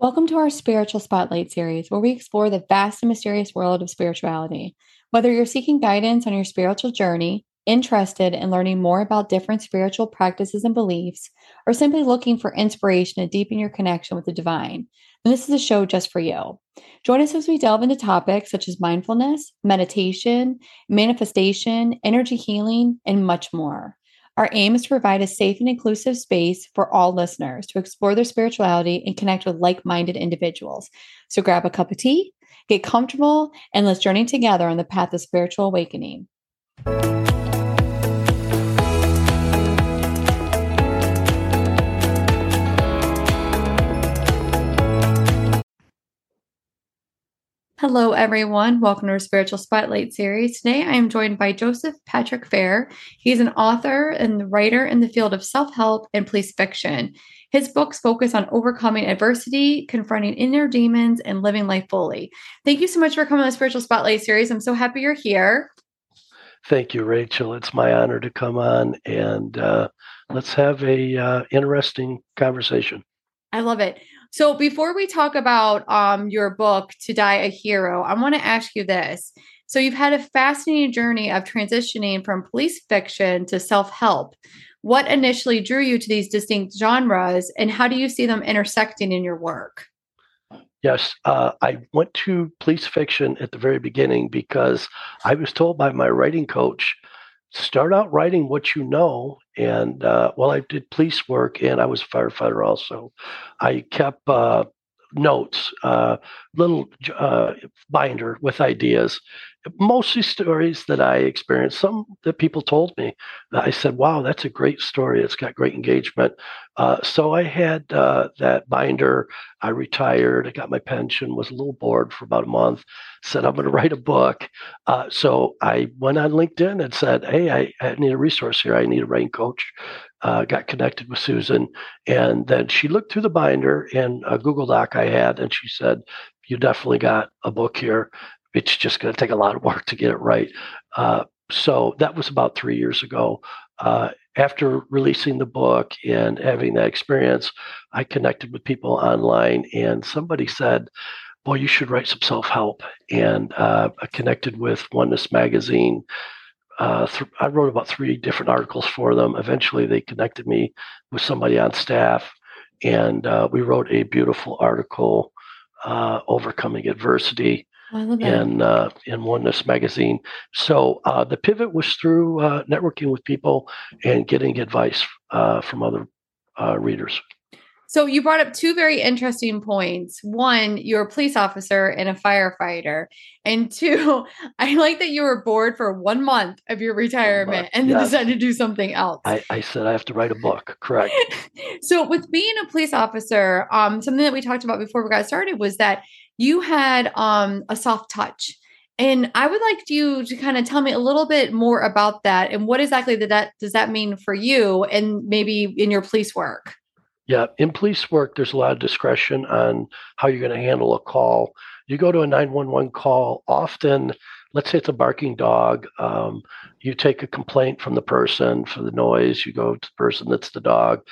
Welcome to our Spiritual Spotlight series, where we explore the vast and mysterious world of spirituality. Whether you're seeking guidance on your spiritual journey, interested in learning more about different spiritual practices and beliefs, or simply looking for inspiration to deepen your connection with the divine, then this is a show just for you. Join us as we delve into topics such as mindfulness, meditation, manifestation, energy healing, and much more. Our aim is to provide a safe and inclusive space for all listeners to explore their spirituality and connect with like minded individuals. So grab a cup of tea, get comfortable, and let's journey together on the path of spiritual awakening. Hello, everyone. Welcome to our Spiritual Spotlight series. Today, I am joined by Joseph Patrick Fair. He's an author and writer in the field of self help and police fiction. His books focus on overcoming adversity, confronting inner demons, and living life fully. Thank you so much for coming on the Spiritual Spotlight series. I'm so happy you're here. Thank you, Rachel. It's my honor to come on and uh, let's have a uh, interesting conversation. I love it. So before we talk about um, your book, To Die a Hero, I want to ask you this. So you've had a fascinating journey of transitioning from police fiction to self-help. What initially drew you to these distinct genres, and how do you see them intersecting in your work? Yes, uh, I went to police fiction at the very beginning because I was told by my writing coach start out writing what you know. And uh, well, I did police work and I was a firefighter also. I kept uh, notes, uh, little uh, binder with ideas, mostly stories that I experienced, some that people told me. I said, wow, that's a great story. It's got great engagement. Uh, so I had uh, that binder. I retired. I got my pension, was a little bored for about a month, said, I'm going to write a book. Uh, so I went on LinkedIn and said, hey, I, I, need a resource here. I need a writing coach. Uh, got connected with Susan. And then she looked through the binder and a Google Doc I had, and she said, you definitely got a book here it's just going to take a lot of work to get it right. Uh, so that was about three years ago. Uh, after releasing the book and having that experience, I connected with people online, and somebody said, Boy, you should write some self help. And uh, I connected with Oneness Magazine. Uh, th- I wrote about three different articles for them. Eventually, they connected me with somebody on staff, and uh, we wrote a beautiful article, uh, Overcoming Adversity in uh, in Oneness magazine. So uh, the pivot was through uh, networking with people and getting advice uh, from other uh, readers. So you brought up two very interesting points. One, you're a police officer and a firefighter. And two, I like that you were bored for one month of your retirement and then yes. decided to do something else. I, I, said I have to write a book. Correct. so with being a police officer, um, something that we talked about before we got started was that you had um, a soft touch. And I would like you to kind of tell me a little bit more about that and what exactly did that does that mean for you and maybe in your police work? Yeah, in police work, there's a lot of discretion on how you're going to handle a call. You go to a 911 call, often, let's say it's a barking dog, um, you take a complaint from the person for the noise, you go to the person that's the dog,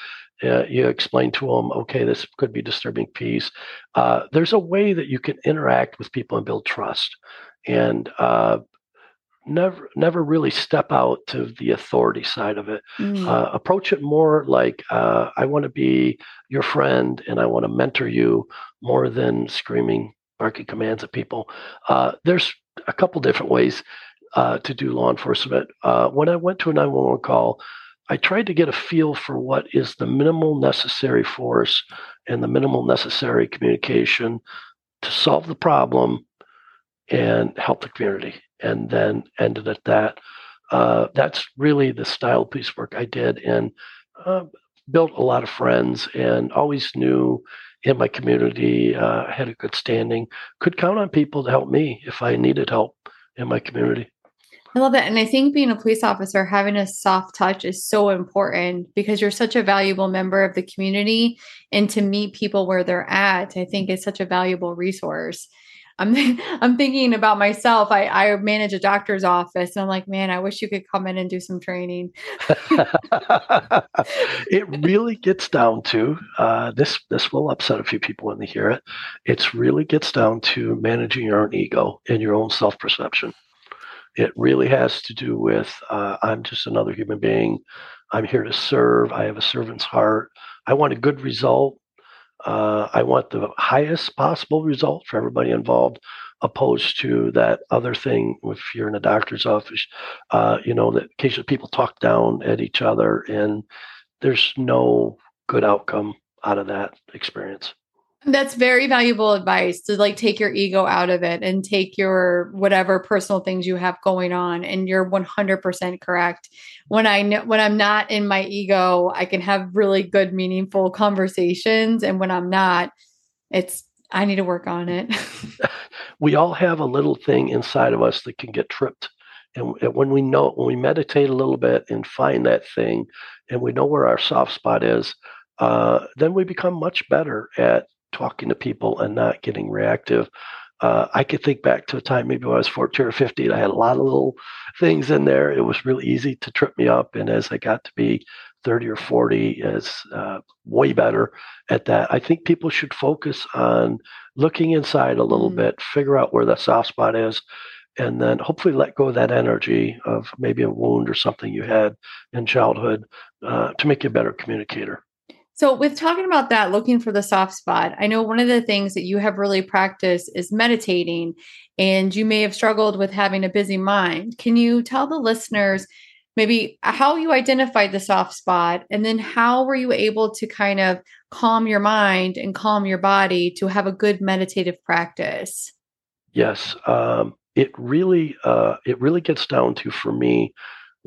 uh, you explain to them, okay, this could be disturbing peace. Uh, there's a way that you can interact with people and build trust, and uh, never never really step out to the authority side of it. Mm. Uh, approach it more like uh, I want to be your friend and I want to mentor you more than screaming, barking commands at people. Uh, there's a couple different ways to do law enforcement. when I went to a 911 call. I tried to get a feel for what is the minimal necessary force and the minimal necessary communication to solve the problem and help the community, and then ended at that. Uh, that's really the style piece work I did, and uh, built a lot of friends, and always knew in my community uh, had a good standing. Could count on people to help me if I needed help in my community. I love that. And I think being a police officer, having a soft touch is so important because you're such a valuable member of the community. And to meet people where they're at, I think is such a valuable resource. I'm I'm thinking about myself. I I manage a doctor's office, and I'm like, man, I wish you could come in and do some training. it really gets down to uh, this. This will upset a few people when they hear it. It really gets down to managing your own ego and your own self perception. It really has to do with uh, I'm just another human being. I'm here to serve. I have a servant's heart. I want a good result. Uh, I want the highest possible result for everybody involved, opposed to that other thing. If you're in a doctor's office, uh, you know that occasionally people talk down at each other, and there's no good outcome out of that experience. That's very valuable advice to like take your ego out of it and take your whatever personal things you have going on and you're 100% correct. When I know when I'm not in my ego, I can have really good meaningful conversations and when I'm not, it's I need to work on it. we all have a little thing inside of us that can get tripped. And when we know, when we meditate a little bit and find that thing, and we know where our soft spot is, uh, then we become much better at talking to people and not getting reactive. Uh, I could think back to a time maybe when I was 14 or 15. I had a lot of little things in there. It was really easy to trip me up. And as I got to be 30 or 40, is uh, way better at that. I think people should focus on looking inside a little mm. bit, figure out where the soft spot is, and then hopefully let go of that energy of maybe a wound or something you had in childhood uh, to make you a better communicator. So, with talking about that, looking for the soft spot, I know one of the things that you have really practiced is meditating, and you may have struggled with having a busy mind. Can you tell the listeners maybe how you identified the soft spot, and then how were you able to kind of calm your mind and calm your body to have a good meditative practice? Yes, um, it really uh, it really gets down to for me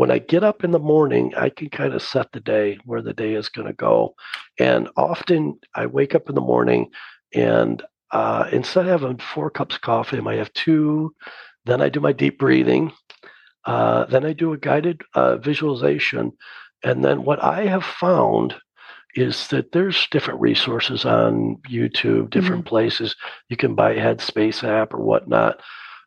when I get up in the morning, I can kind of set the day where the day is going to go. And often I wake up in the morning and uh, instead of having four cups of coffee, I might have two. Then I do my deep breathing. Uh, then I do a guided uh, visualization. And then what I have found is that there's different resources on YouTube, different mm-hmm. places. You can buy a Headspace app or whatnot.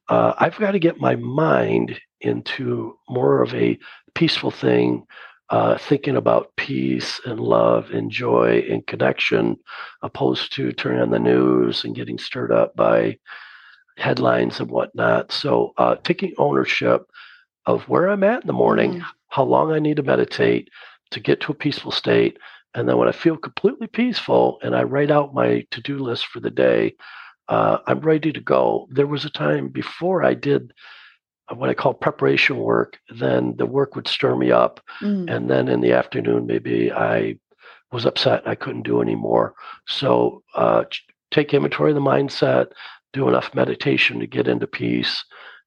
Uh, I've got to get my mind into more of a peaceful thing, uh, thinking about peace and love and joy and connection, opposed to turning on the news and getting stirred up by headlines and whatnot. So, uh, taking ownership of where I'm at in the morning, mm. how long I need to meditate to get to a peaceful state. And then when I feel completely peaceful and I write out my to do list for the day, uh, I'm ready to go. There was a time before I did what I call preparation work, then the work would stir me up. Mm. And then in the afternoon, maybe I was upset I couldn't do anymore. So uh, take inventory of the mindset, do enough meditation to get into peace,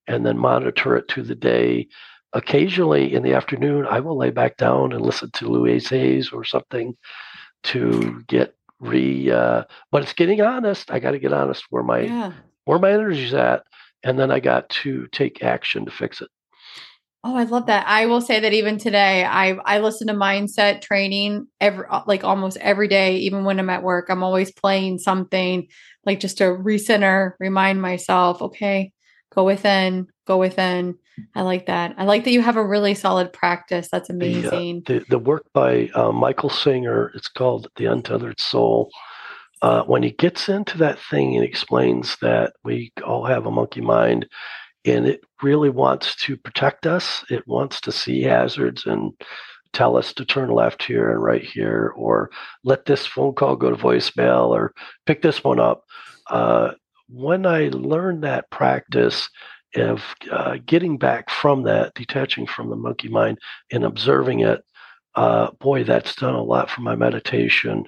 and then monitor it to the day. Occasionally in the afternoon, I will lay back down and listen to Louise Hay's or something to get re. Uh, but it's getting honest. I got to get honest where my yeah. where my energy's at and then I got to take action to fix it. Oh, I love that. I will say that even today, I I listen to mindset training every uh, like almost every day, even when I'm at work. I'm always playing something like just to recenter, remind myself, okay, go within, go within. I like that. I like that you have a really solid practice. That's amazing. The, uh, the, the work by uh, Michael Singer, it's called The Untethered Soul uh, when he gets into that thing and explains that we all have a monkey mind and it really wants to protect us, it wants to see hazards and tell us to turn left here and right here, or let this phone call go to voicemail, or pick this one up. Uh, when I learned that practice of uh, getting back from that, detaching from the monkey mind and observing it, uh, boy, that's done a lot for my meditation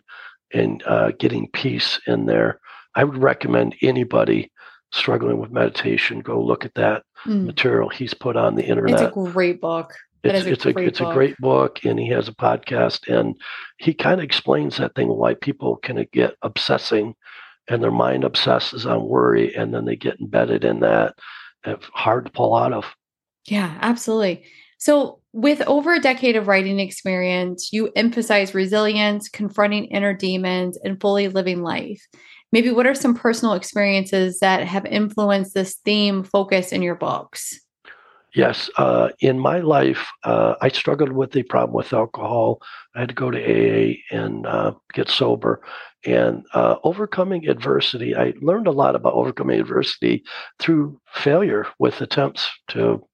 and uh, getting peace in there. I would recommend anybody struggling with meditation go look at that mm. material he's put on the internet. It's a great book. it's a it's a it's book. a great book, and he has a podcast, and he kind of explains that thing why people can get obsessing, and their mind obsesses on worry, and then they get embedded in that. It's hard to pull out of. Yeah, absolutely. So, with over a decade of writing experience, you emphasize resilience, confronting inner demons, and fully living life. maybe what are some personal experiences that have influenced this theme focus in your books? Yes, uh, in my life, uh, I struggled with the problem with alcohol. I had to go to AA and uh, get sober. And uh, overcoming adversity, I learned a lot about overcoming adversity through failure with attempts to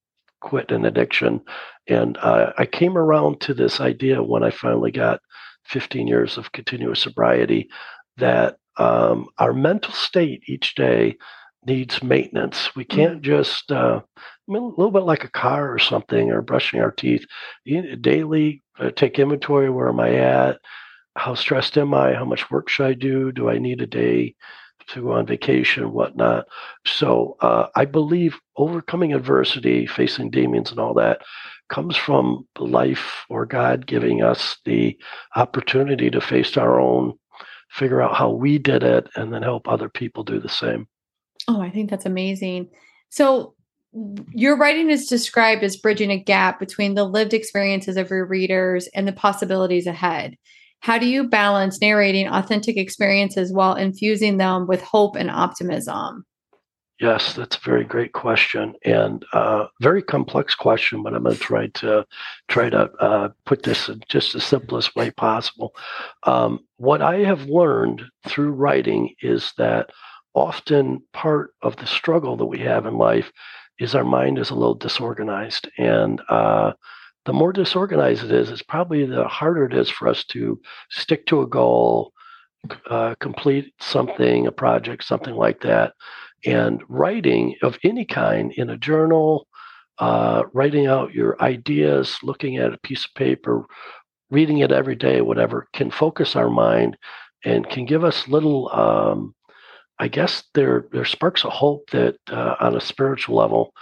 quit an addiction. And uh, I came around to this idea when I finally got 15 years of continuous sobriety that um, our mental state each day needs maintenance. We can't mm-hmm. just, uh, a little bit like a car or something, or brushing our teeth. Daily uh, take inventory. Where am I at? How stressed am I? How much work should I do? Do I need a day to go on vacation, whatnot? So uh, I believe overcoming adversity, facing demons, and all that comes from life or God giving us the opportunity to face our own, figure out how we did it, and then help other people do the same. Oh, I think that's amazing. So, your writing is described as bridging a gap between the lived experiences of your readers and the possibilities ahead. How do you balance narrating authentic experiences while infusing them with hope and optimism? Yes, that's a very great question and uh, very complex question. But I'm going to try to try to uh, put this in just the simplest way possible. Um, what I have learned through writing is that often part of the struggle that we have in life is our mind is a little disorganized, and uh, the more disorganized it is, it's probably the harder it is for us to stick to a goal, uh, complete something, a project, something like that and writing of any kind in a journal, uh, writing out your ideas, looking at a piece of paper, reading it every day, whatever, can focus our mind and can give us little. Um, I guess there there sparks a hope that uh, on a spiritual level,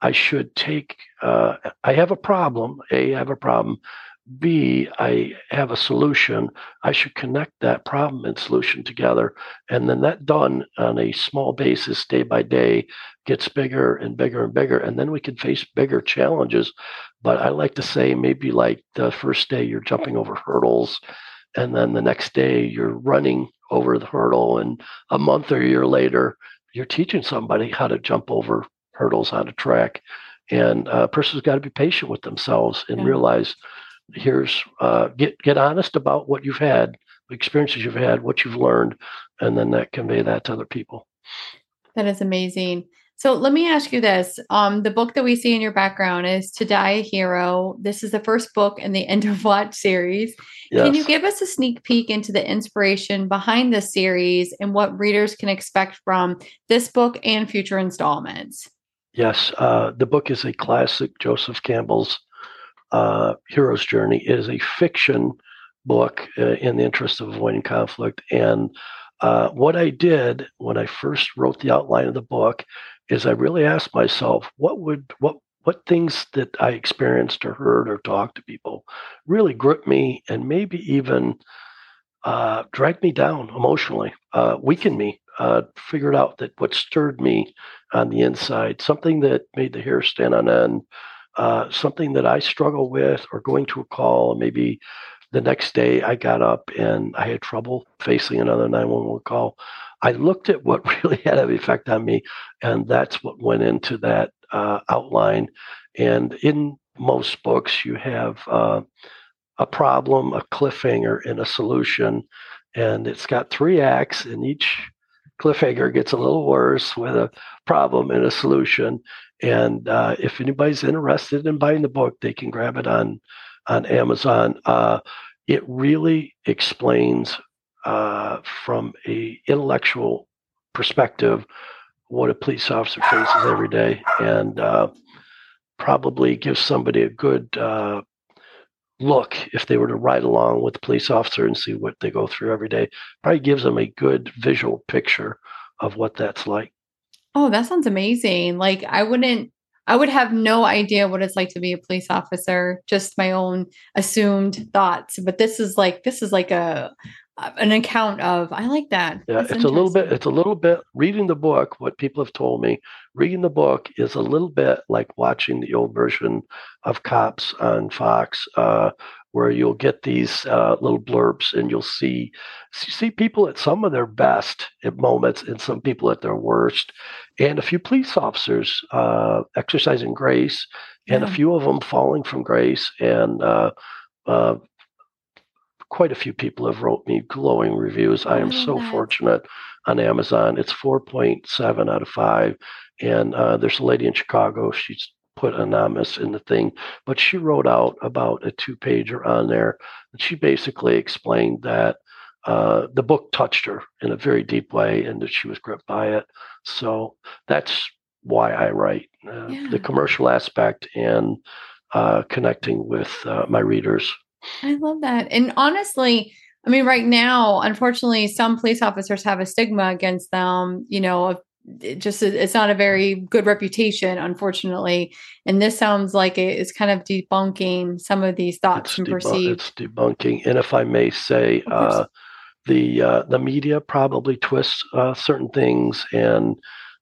I should take. Uh, I have a problem. A, I have a problem. B, I have a solution. I should connect that problem and solution together. And then that done on a small basis, day by day, gets bigger and bigger and bigger. And then we can face bigger challenges. But I like to say maybe like the first day you're jumping over hurdles, and then the next day you're running over the hurdle. And a month or a year later, you're teaching somebody how to jump over hurdles on a track. And a person's got to be patient with themselves and yeah. realize here's uh, get get honest about what you've had, the experiences you've had, what you've learned, and then that convey that to other people. That is amazing. So let me ask you this. Um, the book that we see in your background is To Die a Hero. This is the first book in the End of Watch series. Yes. Can you give us a sneak peek into the inspiration behind this series and what readers can expect from this book and future installments? Yes, uh, the book is a classic Joseph Campbell's uh, Hero's Journey is a fiction book uh, in the interest of avoiding conflict. And uh, what I did when I first wrote the outline of the book is I really asked myself, what would what what things that I experienced or heard or talked to people really gripped me and maybe even uh, dragged me down emotionally, uh, weakened me, uh, figured out that what stirred me on the inside, something that made the hair stand on end, uh, something that I struggle with, or going to a call, maybe the next day I got up and I had trouble facing another 911 call. I looked at what really had an effect on me, and that's what went into that uh, outline. And in most books, you have uh, a problem, a cliffhanger, and a solution. And it's got three acts, and each cliffhanger gets a little worse with a problem and a solution. And uh, if anybody's interested in buying the book, they can grab it on on Amazon. Uh, it really explains uh, from a intellectual perspective what a police officer faces every day, and uh, probably gives somebody a good uh, look if they were to ride along with the police officer and see what they go through every day. Probably gives them a good visual picture of what that's like. Oh, that sounds amazing. Like I wouldn't I would have no idea what it's like to be a police officer, just my own assumed thoughts. But this is like this is like a an account of I like that. Yeah, That's it's a little bit it's a little bit reading the book, what people have told me, reading the book is a little bit like watching the old version of cops on Fox, uh, where you'll get these uh, little blurbs and you'll see see people at some of their best at moments and some people at their worst, and a few police officers uh, exercising grace, and yeah. a few of them falling from grace, and uh, uh, quite a few people have wrote me glowing reviews. I am so fortunate on Amazon. It's 4.7 out of 5. And uh, there's a lady in Chicago. She's put anonymous in the thing, but she wrote out about a two pager on there. And she basically explained that uh, the book touched her in a very deep way and that she was gripped by it. So that's why I write uh, yeah. the commercial aspect and uh, connecting with uh, my readers. I love that. And honestly, I mean, right now, unfortunately, some police officers have a stigma against them, you know, it just it's not a very good reputation unfortunately and this sounds like it is kind of debunking some of these thoughts and perceived it's debunking and if i may say uh, the uh, the media probably twists uh, certain things and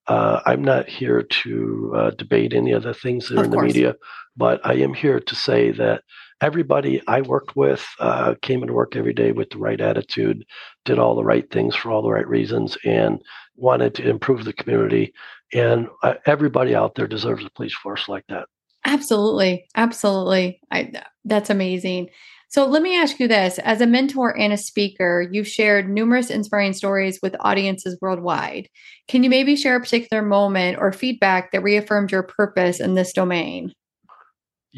uh, i'm not here to uh, debate any of the things that are of in course. the media but i am here to say that everybody I worked with uh, came into work every day with the right attitude, did all the right things for all the right reasons, and wanted to improve the community. And uh, everybody out there deserves a police force like that. Absolutely, absolutely. I, that's amazing. So let me ask you this: as a mentor and a speaker, you've shared numerous inspiring stories with audiences worldwide. Can you maybe share a particular moment or feedback that reaffirmed your purpose in this domain?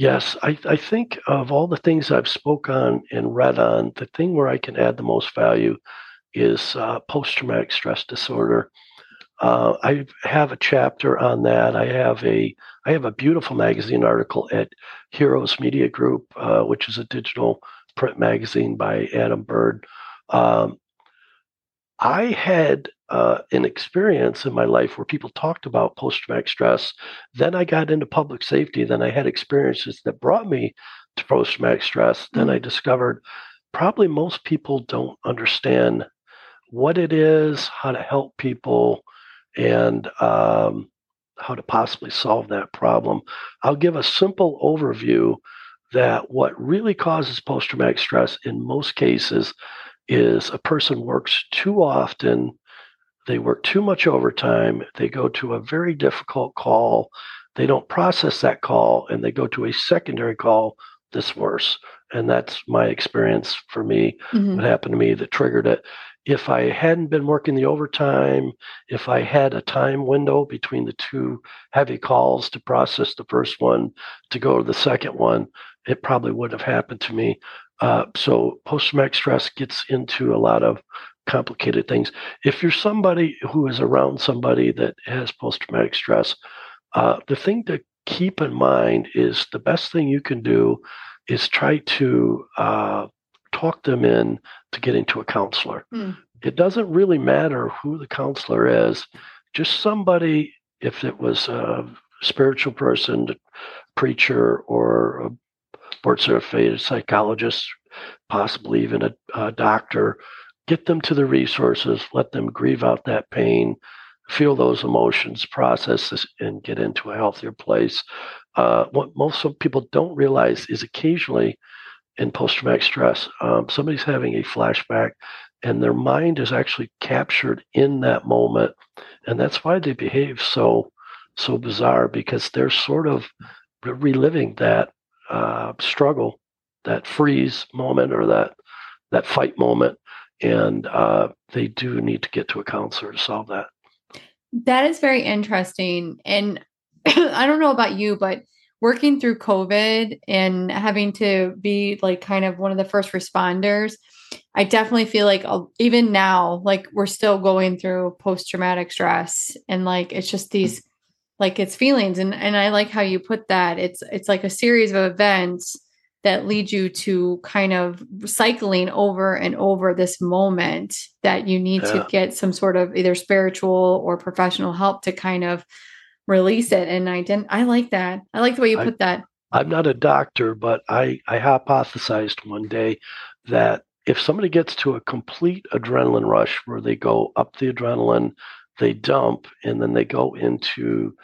Yes, I, I think of all the things I've spoke on and read on, the thing where I can add the most value is uh, post-traumatic stress disorder. Uh, I have a chapter on that. I have a I have a beautiful magazine article at Heroes Media Group, uh, which is a digital print magazine by Adam Bird. Um, I had uh, an experience in my life where people talked about post traumatic stress. Then I got into public safety. Then I had experiences that brought me to post traumatic stress. Mm-hmm. Then I discovered probably most people don't understand what it is, how to help people, and um, how to possibly solve that problem. I'll give a simple overview that what really causes post traumatic stress in most cases is a person works too often, they work too much overtime, they go to a very difficult call, they don't process that call, and they go to a secondary call that's worse. And that's my experience for me. Mm-hmm. What happened to me that triggered it. If I hadn't been working the overtime, if I had a time window between the two heavy calls to process the first one to go to the second one, it probably would have happened to me. Uh, so post traumatic stress gets into a lot of complicated things. If you're somebody who is around somebody that has post traumatic stress, uh, the thing to keep in mind is the best thing you can do is try to uh, talk them in to getting to a counselor. Mm. It doesn't really matter who the counselor is, just somebody, if it was a spiritual person, preacher, or a board certified psychologist, possibly even a, a doctor. Get them to the resources, let them grieve out that pain, feel those emotions, process this, and get into a healthier place. Uh, what most people don't realize is occasionally in post traumatic stress, um, somebody's having a flashback and their mind is actually captured in that moment. And that's why they behave so so bizarre because they're sort of reliving that uh, struggle, that freeze moment or that that fight moment, and uh, they do need to get to a counselor to solve that. That is very interesting, and I don't know about you, but working through COVID and having to be like kind of one of the first responders, I definitely feel like even now, like we're still going through post traumatic stress, and like it's just these like its feelings and and I like how you put that. It's it's like a series of events that lead you to kind of cycling over and over this moment that you need yeah. to get some sort of either spiritual or professional help to kind of release it and I didn't I like that. I like the way you I, put that. I'm not a doctor but I I hypothesized one day that if somebody gets to a complete adrenaline rush where they go up the adrenaline they dump and then they go into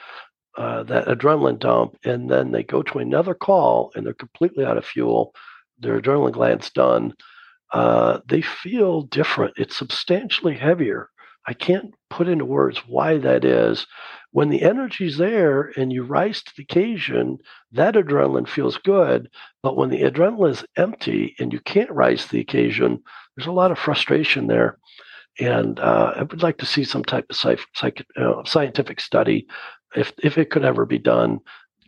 uh, that adrenaline dump and then they go to another call and they're completely out of fuel their adrenaline glands done, uh, they feel different. It's substantially heavier. I can't put into words why that is. When the energy's there and you rise to the occasion, that adrenaline feels good. But when the adrenaline is empty and you can't rise to the occasion, there's a lot of frustration there. And uh, I would like to see some type of psych, psych, uh, scientific study, if, if it could ever be done,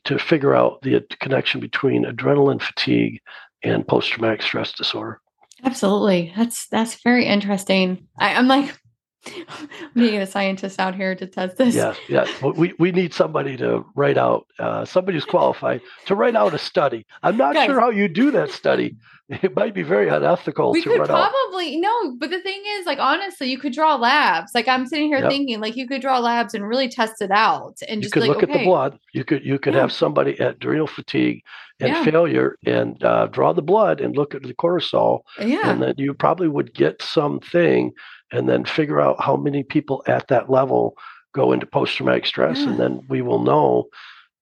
to figure out the connection between adrenaline fatigue and post traumatic stress disorder. Absolutely. That's that's very interesting. I, I'm like need a scientist out here to test this. Yeah, yeah. We, we need somebody to write out, uh, somebody who's qualified to write out a study. I'm not Guys, sure how you do that study. It might be very unethical. We could probably out. no, but the thing is, like honestly, you could draw labs. Like I'm sitting here yep. thinking, like you could draw labs and really test it out, and you just could like, look okay. at the blood. You could you could yeah. have somebody at adrenal fatigue and yeah. failure and uh, draw the blood and look at the cortisol, yeah. and then you probably would get something and then figure out how many people at that level go into post traumatic stress. Yeah. And then we will know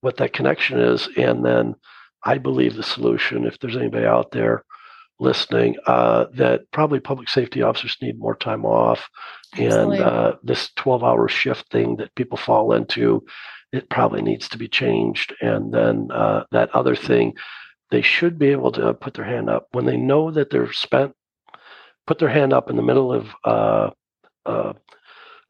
what that connection is. And then I believe the solution, if there's anybody out there listening, uh, that probably public safety officers need more time off. Absolutely. And uh, this 12 hour shift thing that people fall into, it probably needs to be changed. And then uh, that other thing, they should be able to put their hand up when they know that they're spent put their hand up in the middle of uh, uh,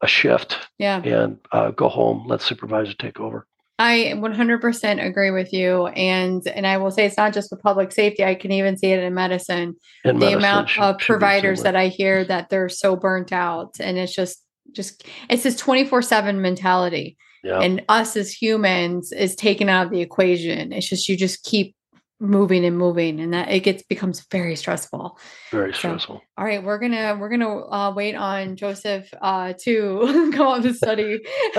a shift yeah. and uh, go home. Let supervisor take over. I 100% agree with you, and and I will say it's not just for public safety. I can even see it in medicine. In the medicine amount should, of providers that I hear that they're so burnt out, and it's just just it's this 24 seven mentality. Yeah. And us as humans is taken out of the equation. It's just you just keep moving and moving and that it gets becomes very stressful. Very stressful. so, all right we're gonna we're gonna uh, wait on joseph uh, to go on the study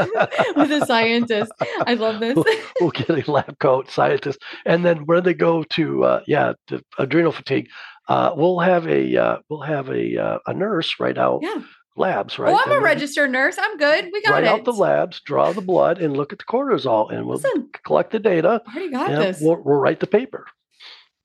with a scientist. I love this. We'll, we'll, get a lab coat scientist. And then when they go to uh, yeah to adrenal fatigue uh, we'll have a uh, we'll have a uh, a nurse right out yeah labs, oh, right? Oh, I'm and a registered nurse. I'm good. We got write it. out the labs, draw the blood, and look at the cortisol, and we'll Listen, collect the data. I already got this. We'll, we'll write the paper.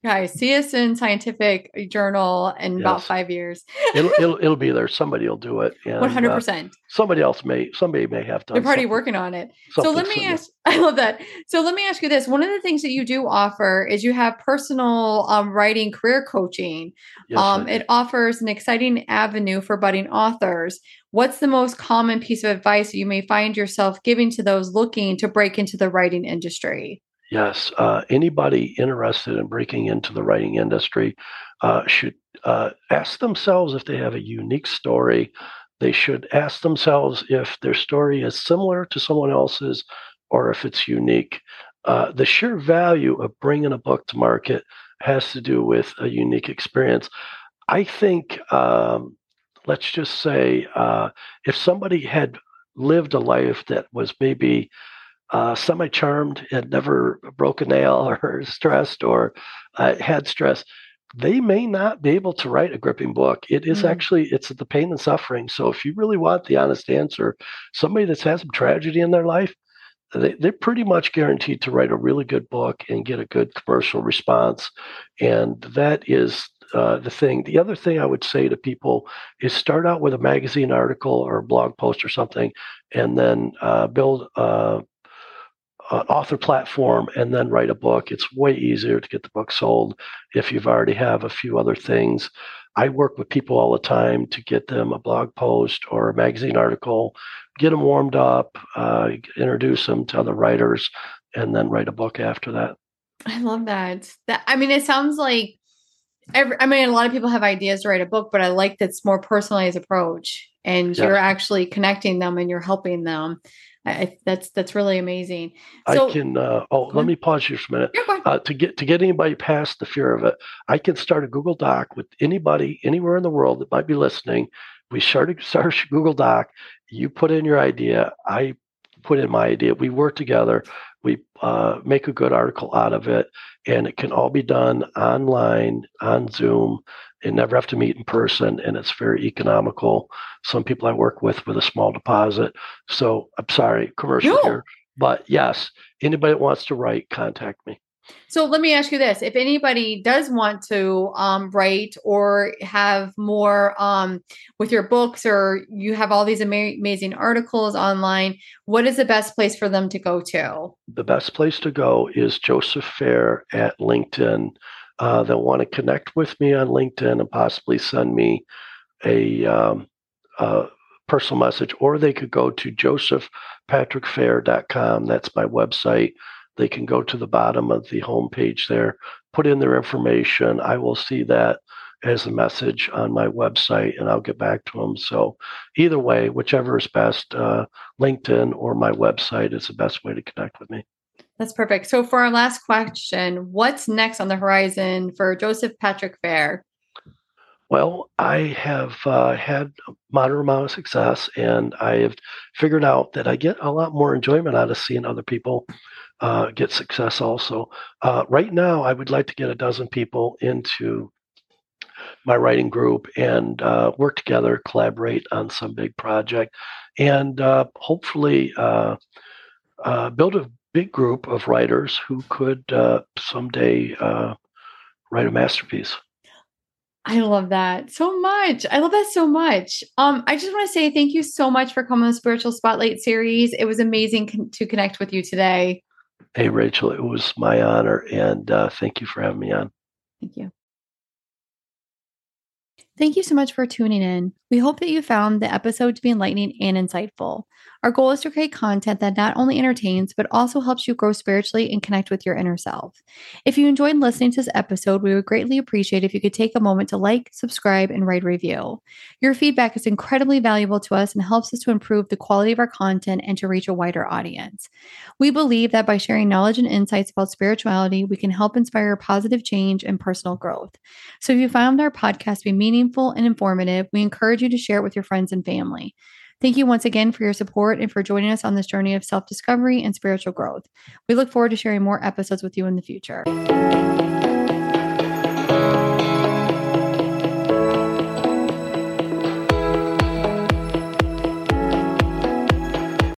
Guys, see us in Scientific Journal in yes. about five years. it'll, it'll it'll be there. Somebody will do it. One hundred percent. Somebody else may. Somebody may have done. They're already working on it. So let me similar. ask. I love that. So let me ask you this: one of the things that you do offer is you have personal um, writing career coaching. Yes, um, it offers an exciting avenue for budding authors. What's the most common piece of advice you may find yourself giving to those looking to break into the writing industry? Yes, uh, anybody interested in breaking into the writing industry uh, should uh, ask themselves if they have a unique story. They should ask themselves if their story is similar to someone else's or if it's unique. Uh, the sheer value of bringing a book to market has to do with a unique experience. I think, um, let's just say, uh, if somebody had lived a life that was maybe uh, semi charmed and never broke a nail or stressed or uh, had stress, they may not be able to write a gripping book. It is mm-hmm. actually it's the pain and suffering. So if you really want the honest answer, somebody that's had some tragedy in their life, they, they're pretty much guaranteed to write a really good book and get a good commercial response. And that is uh, the thing. The other thing I would say to people is start out with a magazine article or a blog post or something, and then uh, build uh, an author platform and then write a book. It's way easier to get the book sold if you've already have a few other things. I work with people all the time to get them a blog post or a magazine article, get them warmed up, uh, introduce them to other writers, and then write a book after that. I love that. That I mean, it sounds like every. I mean, a lot of people have ideas to write a book, but I like that's more personalized approach, and yes. you're actually connecting them and you're helping them. I, that's that's really amazing. So, I can. Uh, oh, let me pause you for a minute. Yeah, uh, to get to get anybody past the fear of it, I can start a Google Doc with anybody anywhere in the world that might be listening. We start a, start a Google Doc. You put in your idea. I put in my idea. We work together. We uh, make a good article out of it, and it can all be done online on Zoom and never have to meet in person, and it's very economical. Some people I work with with a small deposit. So I'm sorry, commercial no. here, but yes, anybody that wants to write, contact me. So let me ask you this: If anybody does want to um, write or have more um, with your books, or you have all these ama- amazing articles online, what is the best place for them to go to? The best place to go is Joseph Fair at LinkedIn. Uh, they'll want to connect with me on LinkedIn and possibly send me a, um, a personal message, or they could go to josephpatrickfair.com. That's my website they can go to the bottom of the homepage there, put in their information. I will see that as a message on my website and I'll get back to them. So, either way, whichever is best, uh, LinkedIn or my website is the best way to connect with me. That's perfect. So, for our last question, what's next on the horizon for Joseph Patrick Fair? Well, I have uh, had a moderate amount of success, and I have figured out that I get a lot more enjoyment out of seeing other people uh, get success also. Uh, right now, I would like to get a dozen people into my writing group and uh, work together, collaborate on some big project, and uh, hopefully uh, uh, build a big group of writers who could someday write a masterpiece. I love that so much. I love that so much. Um, I just want to say thank you so much for coming on the Spiritual Spotlight series. It was amazing con- to connect with you today. Hey, Rachel, it was my honor, and uh, thank you for having me on. Thank you. Thank you so much for tuning in. We hope that you found the episode to be enlightening and insightful. Our goal is to create content that not only entertains, but also helps you grow spiritually and connect with your inner self. If you enjoyed listening to this episode, we would greatly appreciate if you could take a moment to like, subscribe, and write a review. Your feedback is incredibly valuable to us and helps us to improve the quality of our content and to reach a wider audience. We believe that by sharing knowledge and insights about spirituality, we can help inspire positive change and personal growth. So if you found our podcast to be meaningful and informative, we encourage you to share it with your friends and family. Thank you once again for your support and for joining us on this journey of self discovery and spiritual growth. We look forward to sharing more episodes with you in the future.